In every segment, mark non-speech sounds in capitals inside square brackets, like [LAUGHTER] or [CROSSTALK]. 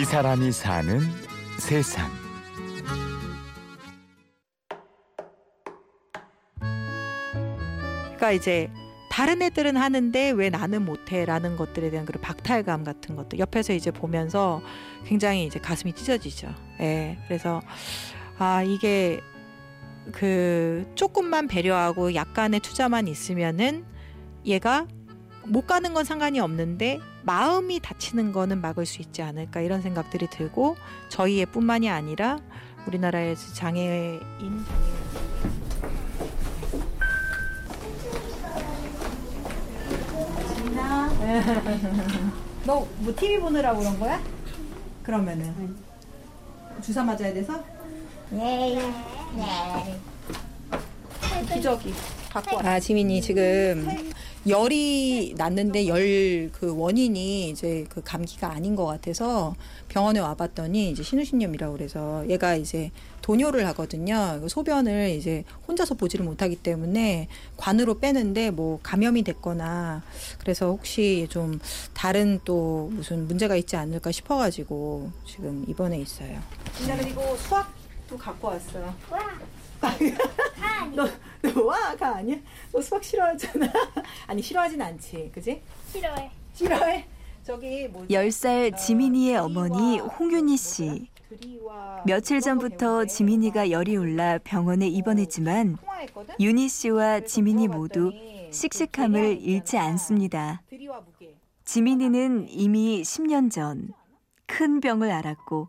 이 사람이 사는 세상. 그러니까 이제 다른 애들은 하는데 왜 나는 못해라는 것들에 대한 그런 박탈감 같은 것들 옆에서 이제 보면서 굉장히 이제 가슴이 찢어지죠. 예. 그래서 아 이게 그 조금만 배려하고 약간의 투자만 있으면은 얘가 못 가는 건 상관이 없는데 마음이 다치는 거는 막을 수 있지 않을까 이런 생각들이 들고 저희 애뿐만이 아니라 우리나라의 장애인 장애인 너뭐 TV 보느라고 그런 거야? 그러면은 주사 맞아야 돼서 네. 네. 기저귀 갖고 와. 아 지민이 지금 열이 났는데 열 그 원인이 이제 그 감기가 아닌 것 같아서 병원에 와봤더니 이제 신우신염이라고 그래서 얘가 이제 도뇨를 하거든요. 소변을 이제 혼자서 보지를 못하기 때문에 관으로 빼는데 뭐 감염이 됐거나 그래서 혹시 좀 다른 또 무슨 문제가 있지 않을까 싶어가지고 지금 입원해 있어요. 그리고 수학도 갖고 왔어요. 너, 너 와 가 아니야? 너 수학 싫어하잖아. [LAUGHS] 아니 싫어하진 않지, 그지? 싫어해. 싫어해. 저기 뭐 10살 지민이의 어머니 홍윤희 씨. 며칠 전부터 지민이가 열이 올라 병원에 입원했지만 윤희 씨와 지민이 모두 씩씩함을 잃지 않습니다. 지민이는 이미 10년 전 큰 병을 앓았고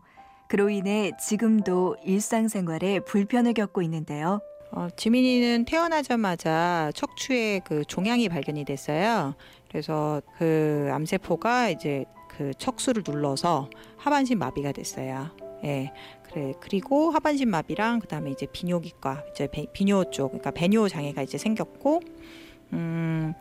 그로 인해 지금도 일상생활에 불편을 겪고 있는데요. 어, 지민이는 태어나자마자 척추에 그 종양이 발견이 됐어요. 그래서 그 암세포가 이제 그 척수를 눌러서 하반신 마비가 됐어요. 예. 그래 그리고 하반신 마비랑 그다음에 이제 비뇨기과 이제 배, 비뇨 쪽 그러니까 배뇨 장애가 이제 생겼고 음,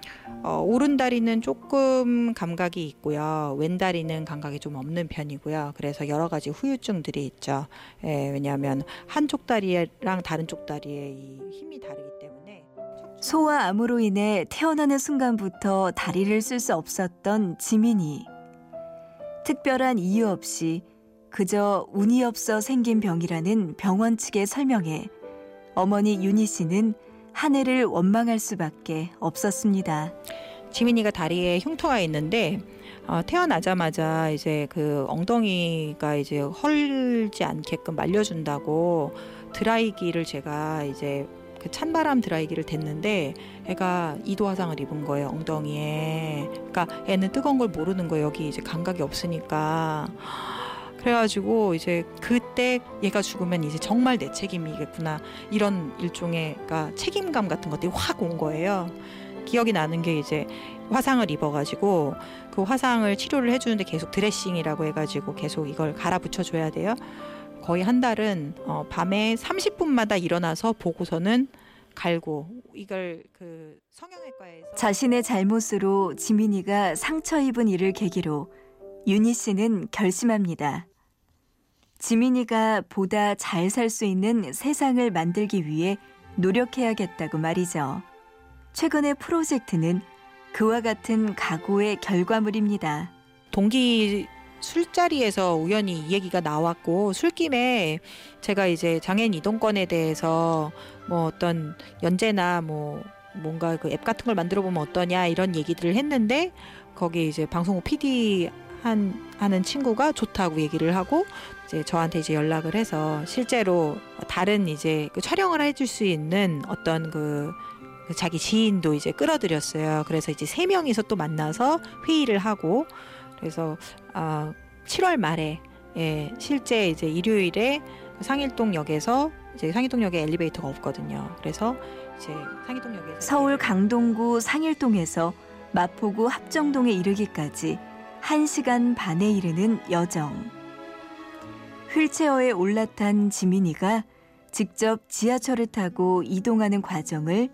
어, 오른 다리는 조금 감각이 있고요. 왼 다리는 감각이 좀 없는 편이고요. 그래서 여러 가지 후유증들이 있죠. 예, 왜냐하면 한쪽 다리랑 다른 쪽 다리의 이 힘이 다르기 때문에. 소와 암으로 인해 태어나는 순간부터 다리를 쓸 수 없었던 지민이. 특별한 이유 없이 그저 운이 없어 생긴 병이라는 병원 측의 설명에 어머니 윤희 씨는 한 해를 원망할 수밖에 없었습니다. 지민이가 다리에 흉터가 있는데 어, 태어나자마자 이제 그 엉덩이가 이제 헐지 않게끔 말려준다고 드라이기를 제가 이제 그 찬바람 드라이기를 댔는데 애가 이도 화상을 입은 거예요 엉덩이에. 그러니까 애는 뜨거운 걸 모르는 거예요 여기 이제 감각이 없으니까. 그래가지고 이제 그때 얘가 죽으면 이제 정말 내 책임이겠구나 이런 일종의 그러니까 책임감 같은 것들이 확 온 거예요. 기억이 나는 게 이제 화상을 입어가지고 그 화상을 치료를 해주는데 계속 드레싱이라고 해가지고 계속 이걸 갈아 붙여줘야 돼요. 거의 한 달은 어, 밤에 30분마다 일어나서 보고서는 갈고 이걸 그 성형외과에서 자신의 잘못으로 지민이가 상처 입은 일을 계기로 윤희 씨는 결심합니다. 지민이가 보다 잘 살 수 있는 세상을 만들기 위해 노력해야겠다고 말이죠. 최근의 프로젝트는 그와 같은 각오의 결과물입니다. 동기 술자리에서 우연히 이 얘기가 나왔고 술김에 제가 이제 장애인 이동권에 대해서 뭐 어떤 연재나 뭐 뭔가 그 앱 같은 걸 만들어 보면 어떠냐 이런 얘기들을 했는데 거기 이제 방송국 PD 한 하는 친구가 좋다고 얘기를 하고 이제 저한테 이제 연락을 해서 실제로 다른 이제 그 촬영을 해줄 수 있는 어떤 그, 그 자기 지인도 이제 끌어들였어요. 그래서 이제 세 명이서 또 만나서 회의를 하고 그래서 아 7월 말에 예, 실제 이제 일요일에 상일동역에서 이제 상일동역에 엘리베이터가 없거든요. 그래서 이제 상일동역에서 서울 강동구 상일동에서 마포구 합정동에 이르기까지 1시간 반에 이르는 여정. 휠체어에 올라탄 지민이가 직접 지하철을 타고 이동하는 과정을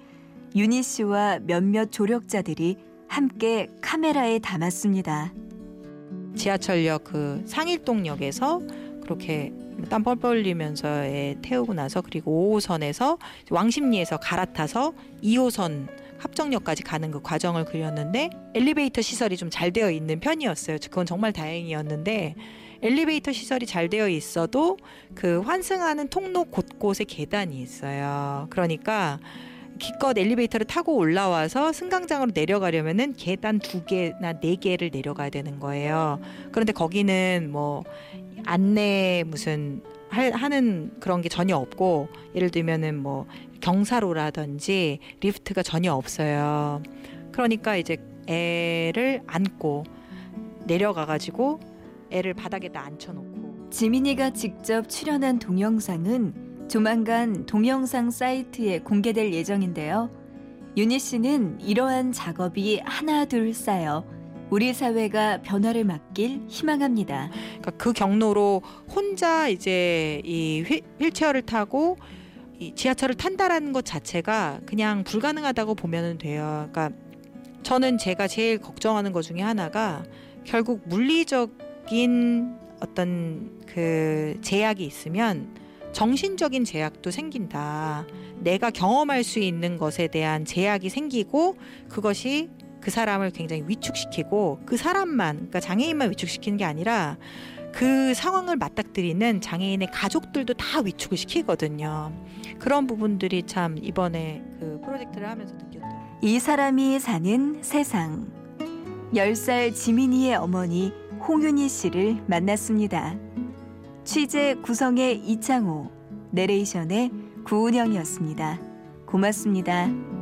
윤희 씨와 몇몇 조력자들이 함께 카메라에 담았습니다. 지하철역 그 상일동역에서 그렇게 땀 뻘뻘 흘리면서 태우고 나서 그리고 5호선에서 왕십리에서 갈아타서 2호선 합정역까지 가는 그 과정을 그렸는데 엘리베이터 시설이 좀 잘 되어 있는 편이었어요. 그건 정말 다행이었는데 엘리베이터 시설이 잘 되어 있어도 그 환승하는 통로 곳곳에 계단이 있어요. 그러니까 기껏 엘리베이터를 타고 올라와서 승강장으로 내려가려면은 계단 두 개나 네 개를 내려가야 되는 거예요. 그런데 거기는 뭐 안내 무슨 할, 하는 그런 게 전혀 없고 예를 들면은 뭐 경사로라든지 리프트가 전혀 없어요. 그러니까 이제 애를 안고 내려가 가지고 애를 바닥에다 앉혀놓고 지민이가 직접 출연한 동영상은 조만간 동영상 사이트에 공개될 예정인데요. 윤희 씨는 이러한 작업이 하나둘 쌓여 우리 사회가 변화를 맞길 희망합니다. 그러니까 그 경로로 혼자 이제 이 휠, 휠체어를 타고 이 지하철을 탄다라는 것 자체가 그냥 불가능하다고 보면 돼요. 그러니까 저는 제가 제일 걱정하는 것 중에 하나가 결국 물리적인 어떤 그 제약이 있으면 정신적인 제약도 생긴다. 내가 경험할 수 있는 것에 대한 제약이 생기고 그것이 그 사람을 굉장히 위축시키고 그 사람만 그러니까 장애인만 위축시키는 게 아니라 그 상황을 맞닥뜨리는 장애인의 가족들도 다 위축을 시키거든요. 그런 부분들이 참 이번에 그 프로젝트를 하면서 느꼈던. 이 사람이 사는 세상. 10살 지민이의 어머니 홍윤희 씨를 만났습니다. 취재 구성의 이창호, 내레이션의 구은영이었습니다. 고맙습니다.